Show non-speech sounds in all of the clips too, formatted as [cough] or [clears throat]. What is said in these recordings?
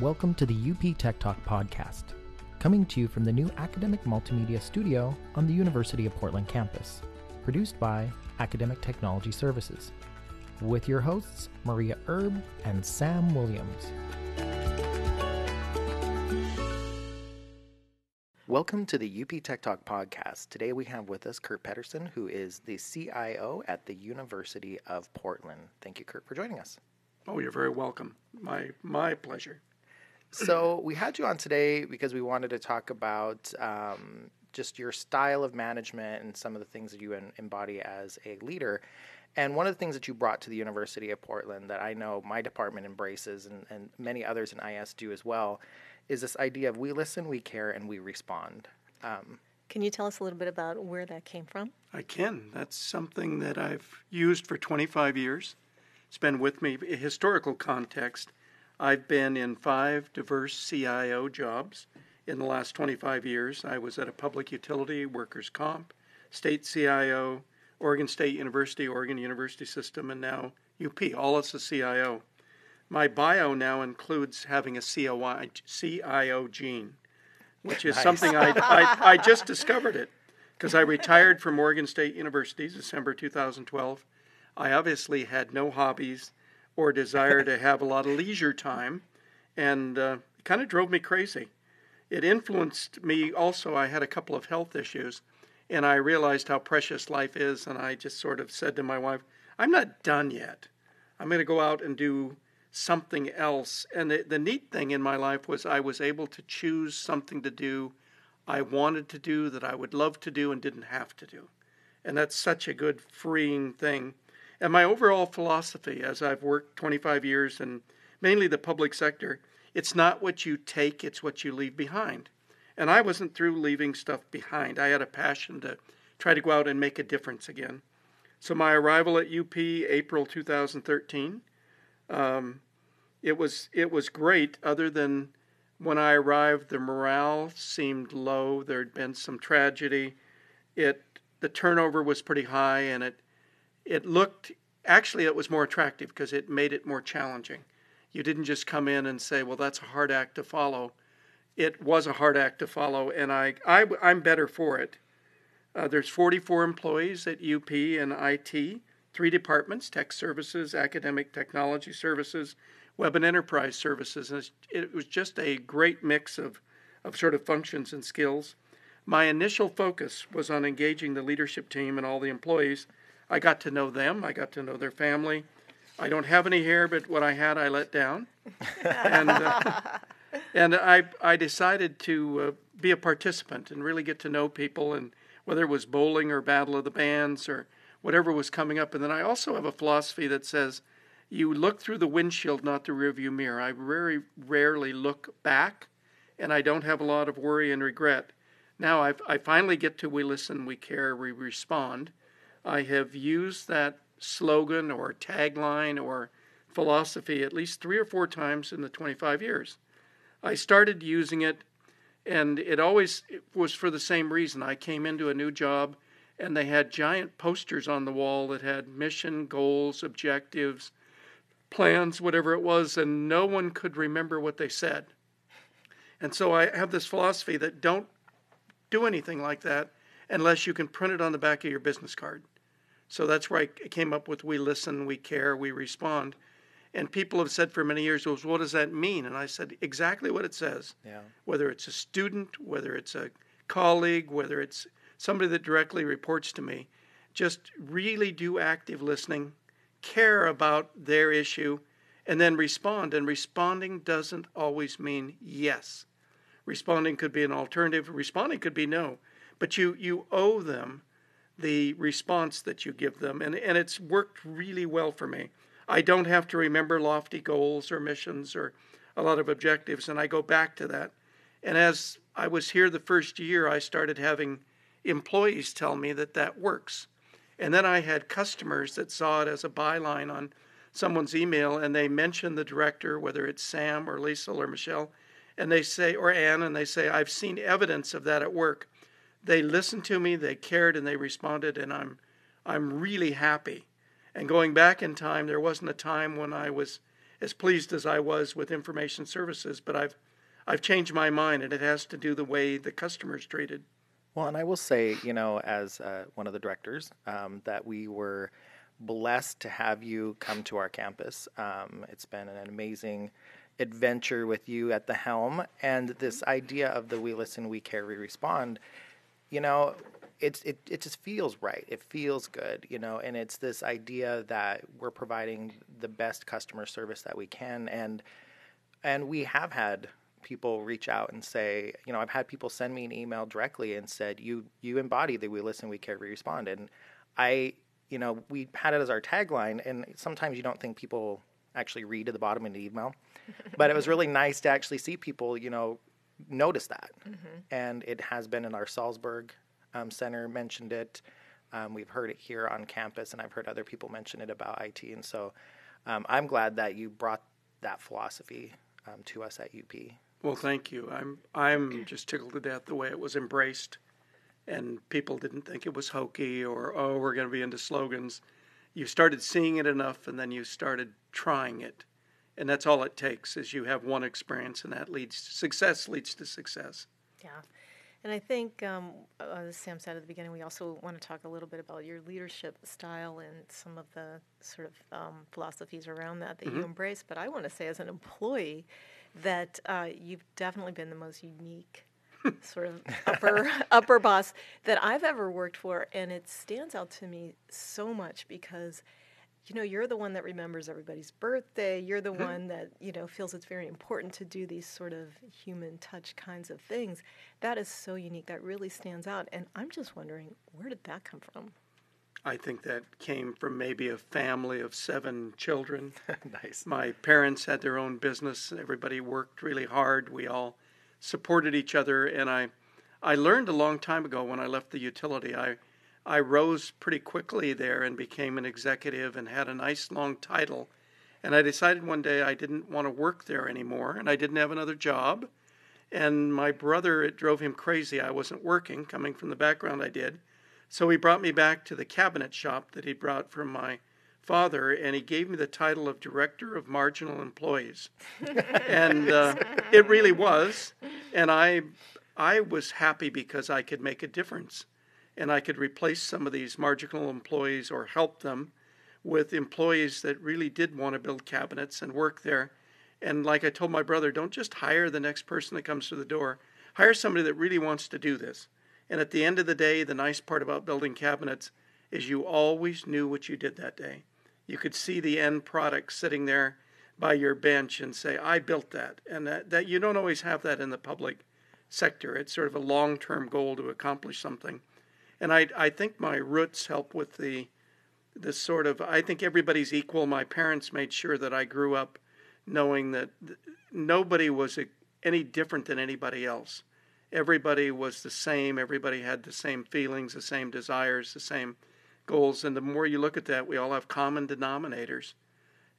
Welcome to the UP Tech Talk podcast, coming to you from the new Academic Multimedia Studio on the University of Portland campus, produced by Academic Technology Services, with your hosts Maria Erb and Sam Williams. Welcome to the UP Tech Talk podcast. Today we have with us Kurt Pedersen, who is the CIO at the University of Portland. Thank you, Kurt, for joining us. Oh, you're very welcome. My my pleasure. So we had you on today because we wanted to talk about um, just your style of management and some of the things that you embody as a leader. And one of the things that you brought to the University of Portland that I know my department embraces and, and many others in IS do as well is this idea of we listen, we care, and we respond. Um, can you tell us a little bit about where that came from? I can. That's something that I've used for 25 years. It's been with me. Historical context I've been in five diverse CIO jobs in the last 25 years. I was at a public utility, workers' comp, state CIO, Oregon State University, Oregon University System, and now UP, all as a CIO. My bio now includes having a COI, CIO gene, which is nice. something I, I, I just discovered it because I retired from Oregon State University December 2012 I obviously had no hobbies or desire to have a lot of leisure time, and uh, it kind of drove me crazy. It influenced me also. I had a couple of health issues, and I realized how precious life is, and I just sort of said to my wife, I'm not done yet. I'm going to go out and do something else. And the, the neat thing in my life was I was able to choose something to do I wanted to do that I would love to do and didn't have to do. And that's such a good freeing thing. And my overall philosophy, as I've worked 25 years in mainly the public sector, it's not what you take, it's what you leave behind. And I wasn't through leaving stuff behind. I had a passion to try to go out and make a difference again. So my arrival at UP, April 2013, um, it was it was great. Other than when I arrived, the morale seemed low. There had been some tragedy. It the turnover was pretty high, and it it looked actually it was more attractive because it made it more challenging. You didn't just come in and say, "Well, that's a hard act to follow." It was a hard act to follow, and I, I I'm better for it. Uh, there's 44 employees at UP and IT, three departments: tech services, academic technology services, web and enterprise services. And it was just a great mix of of sort of functions and skills. My initial focus was on engaging the leadership team and all the employees I got to know them. I got to know their family. I don't have any hair, but what I had, I let down. and uh, [laughs] and I I decided to uh, be a participant and really get to know people, and whether it was bowling or Battle of the Bands or whatever was coming up. And then I also have a philosophy that says you look through the windshield, not the rearview mirror. I very rarely look back, and I don't have a lot of worry and regret. Now I've, I finally get to we listen, we care, we respond I have used that slogan or tagline or philosophy at least three or four times in the 25 years. I started using it, and it always was for the same reason. I came into a new job, and they had giant posters on the wall that had mission, goals, objectives, plans, whatever it was, and no one could remember what they said. And so I have this philosophy that don't do anything like that unless you can print it on the back of your business card. So that's where I came up with we listen, we care, we respond. And people have said for many years, well, what does that mean? And I said exactly what it says. Yeah. Whether it's a student, whether it's a colleague, whether it's somebody that directly reports to me, just really do active listening, care about their issue, and then respond. And responding doesn't always mean yes. Responding could be an alternative, responding could be no. But you, you owe them the response that you give them. And, and it's worked really well for me. I don't have to remember lofty goals or missions or a lot of objectives, and I go back to that. And as I was here the first year, I started having employees tell me that that works. And then I had customers that saw it as a byline on someone's email and they mention the director, whether it's Sam or Lisa or Michelle, and they say, or Ann, and they say, I've seen evidence of that at work they listened to me, they cared, and they responded, and I'm, I'm really happy. And going back in time, there wasn't a time when I was as pleased as I was with information services, but I've I've changed my mind, and it has to do the way the customer's treated. Well, and I will say, you know, as uh, one of the directors, um, that we were blessed to have you come to our campus. Um, it's been an amazing adventure with you at the helm, and this idea of the we listen, we care, we respond. You know, it's it, it just feels right. It feels good, you know, and it's this idea that we're providing the best customer service that we can, and and we have had people reach out and say, you know, I've had people send me an email directly and said, you you embody the we listen, we care, we respond, and I, you know, we had it as our tagline, and sometimes you don't think people actually read to the bottom of an email, but it was really nice to actually see people, you know, notice that, mm-hmm. and it has been in our Salzburg um, Center mentioned it. Um, we've heard it here on campus, and I've heard other people mention it about IT. And so um, I'm glad that you brought that philosophy um, to us at UP. Well, thank you. I'm I'm just tickled to death the way it was embraced, and people didn't think it was hokey or oh we're going to be into slogans. You started seeing it enough, and then you started trying it, and that's all it takes. Is you have one experience, and that leads to success leads to success. Yeah. And I think, um, uh, as Sam said at the beginning, we also want to talk a little bit about your leadership style and some of the sort of um, philosophies around that that mm-hmm. you embrace. But I want to say, as an employee, that uh, you've definitely been the most unique [laughs] sort of upper upper boss that I've ever worked for, and it stands out to me so much because you know, you're the one that remembers everybody's birthday. You're the mm-hmm. one that, you know, feels it's very important to do these sort of human touch kinds of things. That is so unique. That really stands out. And I'm just wondering, where did that come from? I think that came from maybe a family of seven children. [laughs] nice. My parents had their own business. Everybody worked really hard. We all supported each other. And I, I learned a long time ago when I left the utility, I I rose pretty quickly there and became an executive and had a nice long title. And I decided one day I didn't want to work there anymore and I didn't have another job. And my brother, it drove him crazy. I wasn't working, coming from the background I did. So he brought me back to the cabinet shop that he brought from my father, and he gave me the title of Director of Marginal Employees. [laughs] and uh, it really was. And I, I was happy because I could make a difference and I could replace some of these marginal employees or help them with employees that really did want to build cabinets and work there. And like I told my brother, don't just hire the next person that comes to the door. Hire somebody that really wants to do this. And at the end of the day, the nice part about building cabinets is you always knew what you did that day. You could see the end product sitting there by your bench and say, I built that. And that, that you don't always have that in the public sector. It's sort of a long term goal to accomplish something and I I think my roots help with the the sort of I think everybody's equal. My parents made sure that I grew up knowing that nobody was any different than anybody else. Everybody was the same. Everybody had the same feelings, the same desires, the same goals. And the more you look at that, we all have common denominators.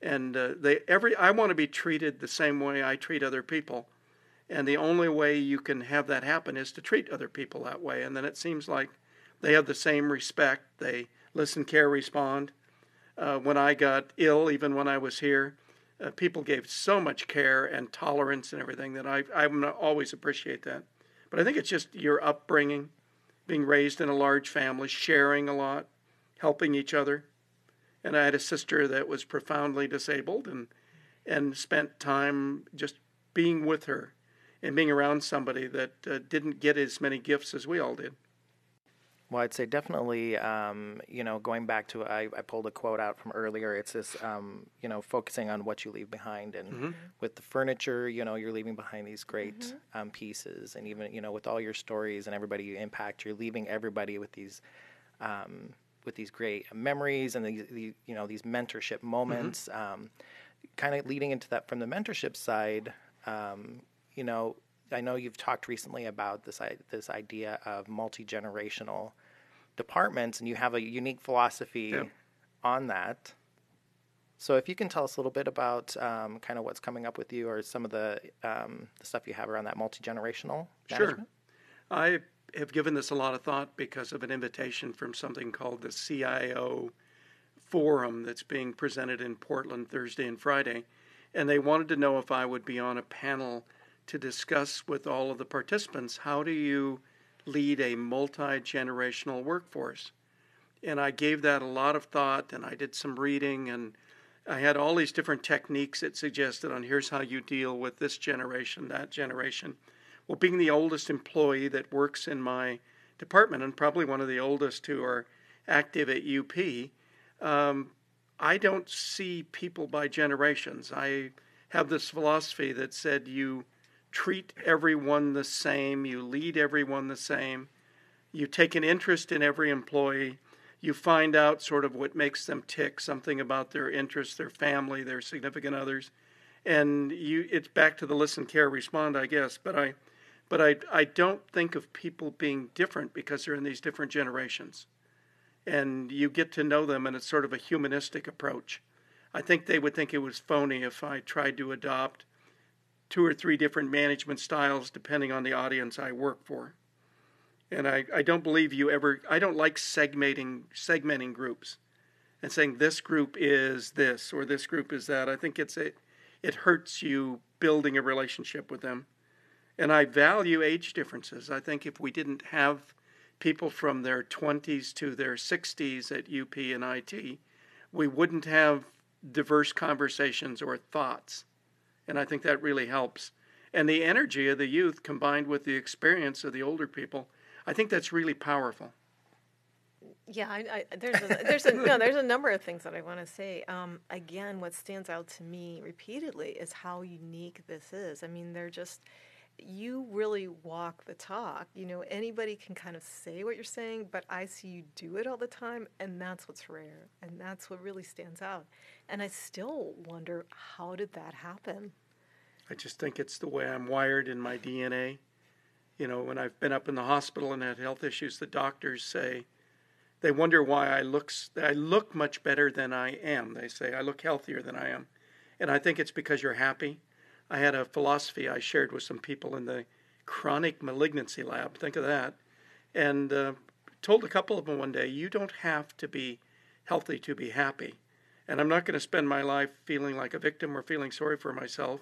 And uh, they every I want to be treated the same way I treat other people. And the only way you can have that happen is to treat other people that way. And then it seems like they have the same respect. They listen, care, respond. Uh, when I got ill, even when I was here, uh, people gave so much care and tolerance and everything that I I always appreciate that. But I think it's just your upbringing, being raised in a large family, sharing a lot, helping each other. And I had a sister that was profoundly disabled and and spent time just being with her and being around somebody that uh, didn't get as many gifts as we all did. Well, I'd say definitely, um, you know, going back to, I, I, pulled a quote out from earlier. It's this, um, you know, focusing on what you leave behind. And mm-hmm. with the furniture, you know, you're leaving behind these great mm-hmm. um, pieces. And even, you know, with all your stories and everybody you impact, you're leaving everybody with these, um, with these great memories and these, these, you know, these mentorship moments. Mm-hmm. Um, kind of leading into that from the mentorship side, um, you know, I know you've talked recently about this this idea of multi generational departments, and you have a unique philosophy yeah. on that. So, if you can tell us a little bit about um, kind of what's coming up with you, or some of the um, the stuff you have around that multi generational. Sure, I have given this a lot of thought because of an invitation from something called the CIO Forum that's being presented in Portland Thursday and Friday and they wanted to know if I would be on a panel to discuss with all of the participants how do you lead a multi generational workforce. And I gave that a lot of thought, and I did some reading, and I had all these different techniques that suggested on here's how you deal with this generation, that generation. Well, being the oldest employee that works in my department, and probably one of the oldest who are active at UP, um, I don't see people by generations. I have this philosophy that said you treat everyone the same, you lead everyone the same, you take an interest in every employee, you find out sort of what makes them tick, something about their interests, their family, their significant others, and you it's back to the listen, care, respond, I guess. But I, but I I don't think of people being different because they're in these different generations, and you get to know them, and it's sort of a humanistic approach. I think they would think it was phony if I tried to adopt two or three different management styles depending on the audience I work for. And I, I don't believe you ever I don't like segmenting segmenting groups and saying this group is this or this group is that. I think it's a it hurts you building a relationship with them. And I value age differences. I think if we didn't have people from their 20s to their 60s at UP and IT, we wouldn't have diverse conversations or thoughts and I think that really helps. And the energy of the youth combined with the experience of the older people, I think that's really powerful. Yeah, I, I, there's a, there's a no, there's a number of things that I want to say. Um, again, what stands out to me repeatedly is how unique this is. I mean, they're just you really walk the talk. You know, anybody can kind of say what you're saying, but I see you do it all the time, and that's what's rare, and that's what really stands out. And I still wonder how did that happen? I just think it's the way I'm wired in my DNA. You know, when I've been up in the hospital and had health issues, the doctors say they wonder why I look I look much better than I am. They say I look healthier than I am. And I think it's because you're happy. I had a philosophy I shared with some people in the chronic malignancy lab. Think of that. And uh, told a couple of them one day, you don't have to be healthy to be happy. And I'm not going to spend my life feeling like a victim or feeling sorry for myself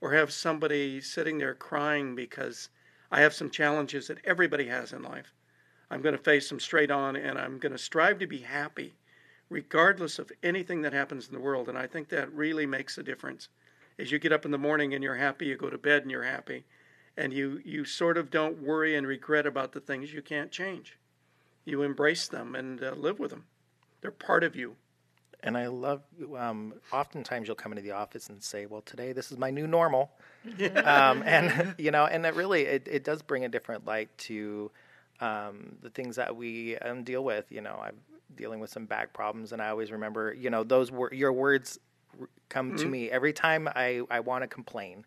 or have somebody sitting there crying because I have some challenges that everybody has in life. I'm going to face them straight on and I'm going to strive to be happy regardless of anything that happens in the world. And I think that really makes a difference. As you get up in the morning and you're happy, you go to bed and you're happy. And you, you sort of don't worry and regret about the things you can't change. You embrace them and uh, live with them. They're part of you and I love. Um, oftentimes, you'll come into the office and say, "Well, today this is my new normal," [laughs] um, and you know, and it really it, it does bring a different light to um, the things that we um, deal with. You know, I'm dealing with some back problems, and I always remember, you know, those were your words come mm-hmm. to me every time I I want to complain.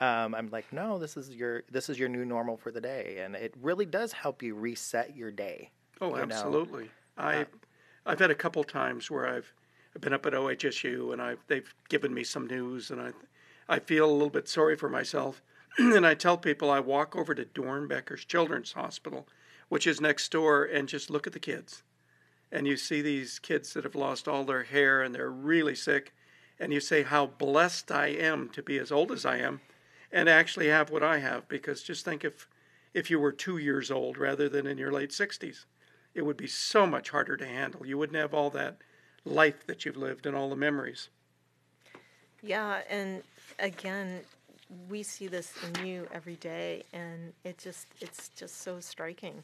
Um, I'm like, no, this is your this is your new normal for the day, and it really does help you reset your day. Oh, absolutely. Know? I uh, I've had a couple times where I've I've been up at OHSU and I've they've given me some news and I I feel a little bit sorry for myself. [clears throat] and I tell people I walk over to Doernbecher's Children's Hospital, which is next door, and just look at the kids. And you see these kids that have lost all their hair and they're really sick. And you say how blessed I am to be as old as I am and actually have what I have. Because just think if if you were two years old rather than in your late 60s, it would be so much harder to handle. You wouldn't have all that life that you've lived and all the memories. Yeah, and again, we see this in you every day, and it just it's just so striking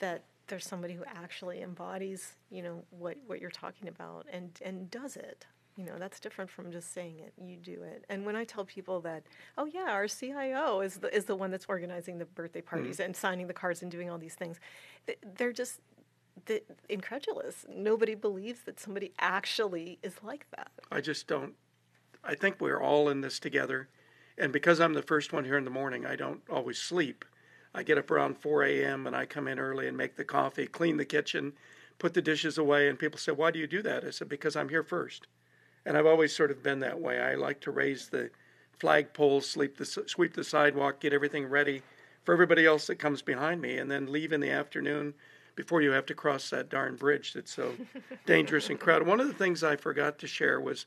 that there's somebody who actually embodies, you know, what what you're talking about and and does it. You know, that's different from just saying it. You do it. And when I tell people that, oh yeah, our CIO is the is the one that's organizing the birthday parties mm-hmm. and signing the cards and doing all these things, they're just the, incredulous. Nobody believes that somebody actually is like that. I just don't. I think we're all in this together. And because I'm the first one here in the morning, I don't always sleep. I get up around 4 a.m. and I come in early and make the coffee, clean the kitchen, put the dishes away. And people say, Why do you do that? I said, Because I'm here first. And I've always sort of been that way. I like to raise the flagpoles, sweep the, sweep the sidewalk, get everything ready for everybody else that comes behind me, and then leave in the afternoon before you have to cross that darn bridge that's so [laughs] dangerous and crowded. One of the things I forgot to share was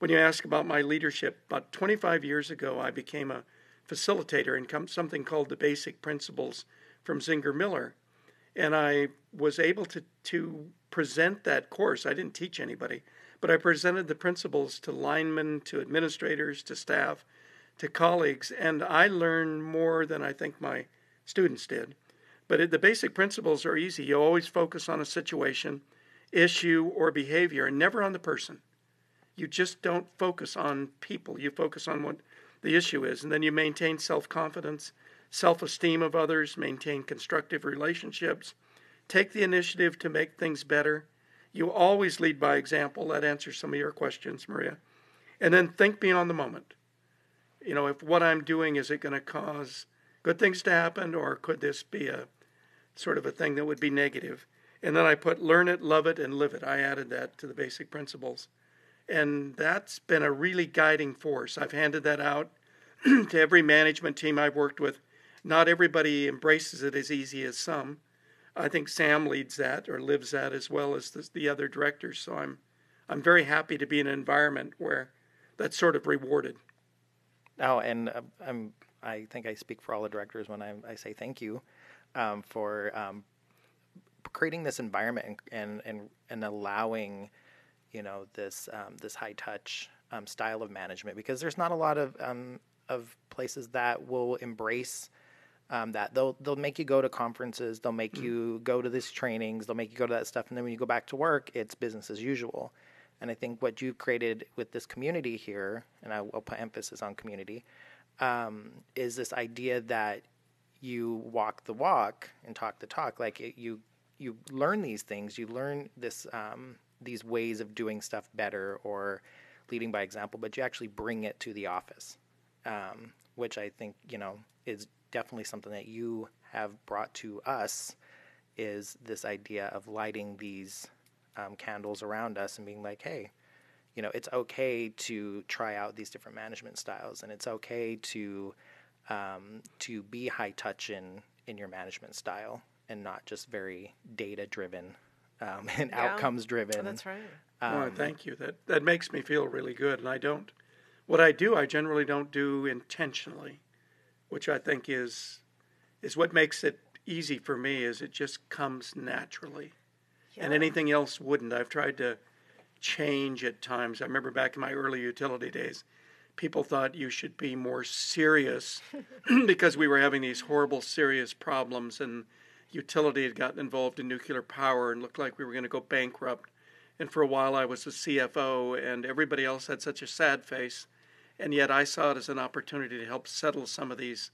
when you ask about my leadership, about 25 years ago, I became a facilitator in something called the Basic Principles from Zenger Miller. And I was able to, to present that course. I didn't teach anybody, but I presented the principles to linemen, to administrators, to staff, to colleagues, and I learned more than I think my students did. But it, the basic principles are easy. You always focus on a situation, issue, or behavior, and never on the person. You just don't focus on people. You focus on what the issue is, and then you maintain self confidence, self esteem of others, maintain constructive relationships, take the initiative to make things better. You always lead by example. That answers some of your questions, Maria. And then think beyond the moment. You know, if what I'm doing is it going to cause good things to happen, or could this be a sort of a thing that would be negative? And then I put learn it, love it, and live it. I added that to the basic principles. And that's been a really guiding force. I've handed that out [clears throat] to every management team I've worked with. Not everybody embraces it as easy as some. I think Sam leads that or lives that as well as the, the other directors. So I'm, I'm very happy to be in an environment where that's sort of rewarded. Oh, and uh, I'm I think I speak for all the directors when I, I say thank you um, for um, creating this environment and, and, and, and allowing, you know, this, um, this high touch um, style of management because there's not a lot of, um, of places that will embrace um, that they'll they'll make you go to conferences, they'll make mm. you go to these trainings, they'll make you go to that stuff, and then when you go back to work, it's business as usual. And I think what you've created with this community here, and I will put emphasis on community, um, is this idea that you walk the walk and talk the talk. Like it, you you learn these things, you learn this um, these ways of doing stuff better or leading by example, but you actually bring it to the office, um, which I think you know is definitely something that you have brought to us. Is this idea of lighting these um, candles around us and being like, hey, you know, it's okay to try out these different management styles, and it's okay to um, to be high touch in in your management style and not just very data driven um, [laughs] and yeah. outcomes driven. That's right. Um, oh, thank you. That that makes me feel really good. And I don't, what I do, I generally don't do intentionally, which I think is is what makes it easy for me. Is it just comes naturally, yeah. and anything else wouldn't. I've tried to change at times. I remember back in my early utility days, people thought you should be more serious [laughs] [clears throat] because we were having these horrible, serious problems, and utility had gotten involved in nuclear power and looked like we were going to go bankrupt. And for a while, I was the CFO, and everybody else had such a sad face. And yet, I saw it as an opportunity to help settle some of these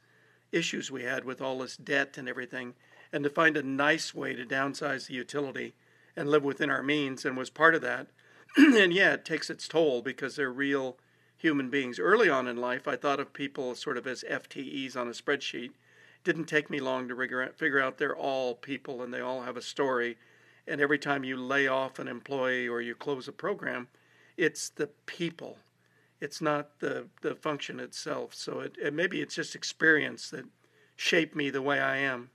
issues we had with all this debt and everything, and to find a nice way to downsize the utility and live within our means, and was part of that. [clears throat] and yeah, it takes its toll because they're real human beings. Early on in life, I thought of people sort of as FTEs on a spreadsheet. Didn't take me long to figure out they're all people and they all have a story. And every time you lay off an employee or you close a program, it's the people. It's not the, the function itself. So it, it maybe it's just experience that shaped me the way I am.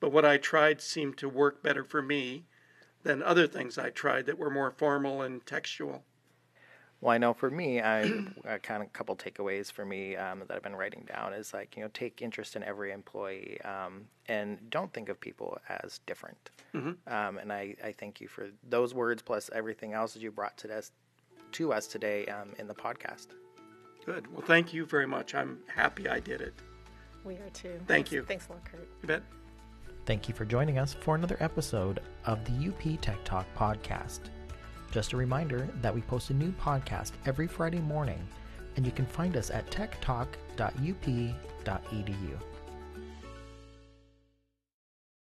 But what I tried seemed to work better for me than other things I tried that were more formal and textual. Well, I know for me, I a kind of couple takeaways for me um, that I've been writing down is like you know take interest in every employee um, and don't think of people as different. Mm-hmm. Um, and I, I thank you for those words plus everything else that you brought to us to us today um, in the podcast. Good. Well, thank you very much. I'm happy I did it. We are too. Thank thanks, you. Thanks a lot, Kurt. You bet. Thank you for joining us for another episode of the UP Tech Talk podcast. Just a reminder that we post a new podcast every Friday morning, and you can find us at techtalk.up.edu.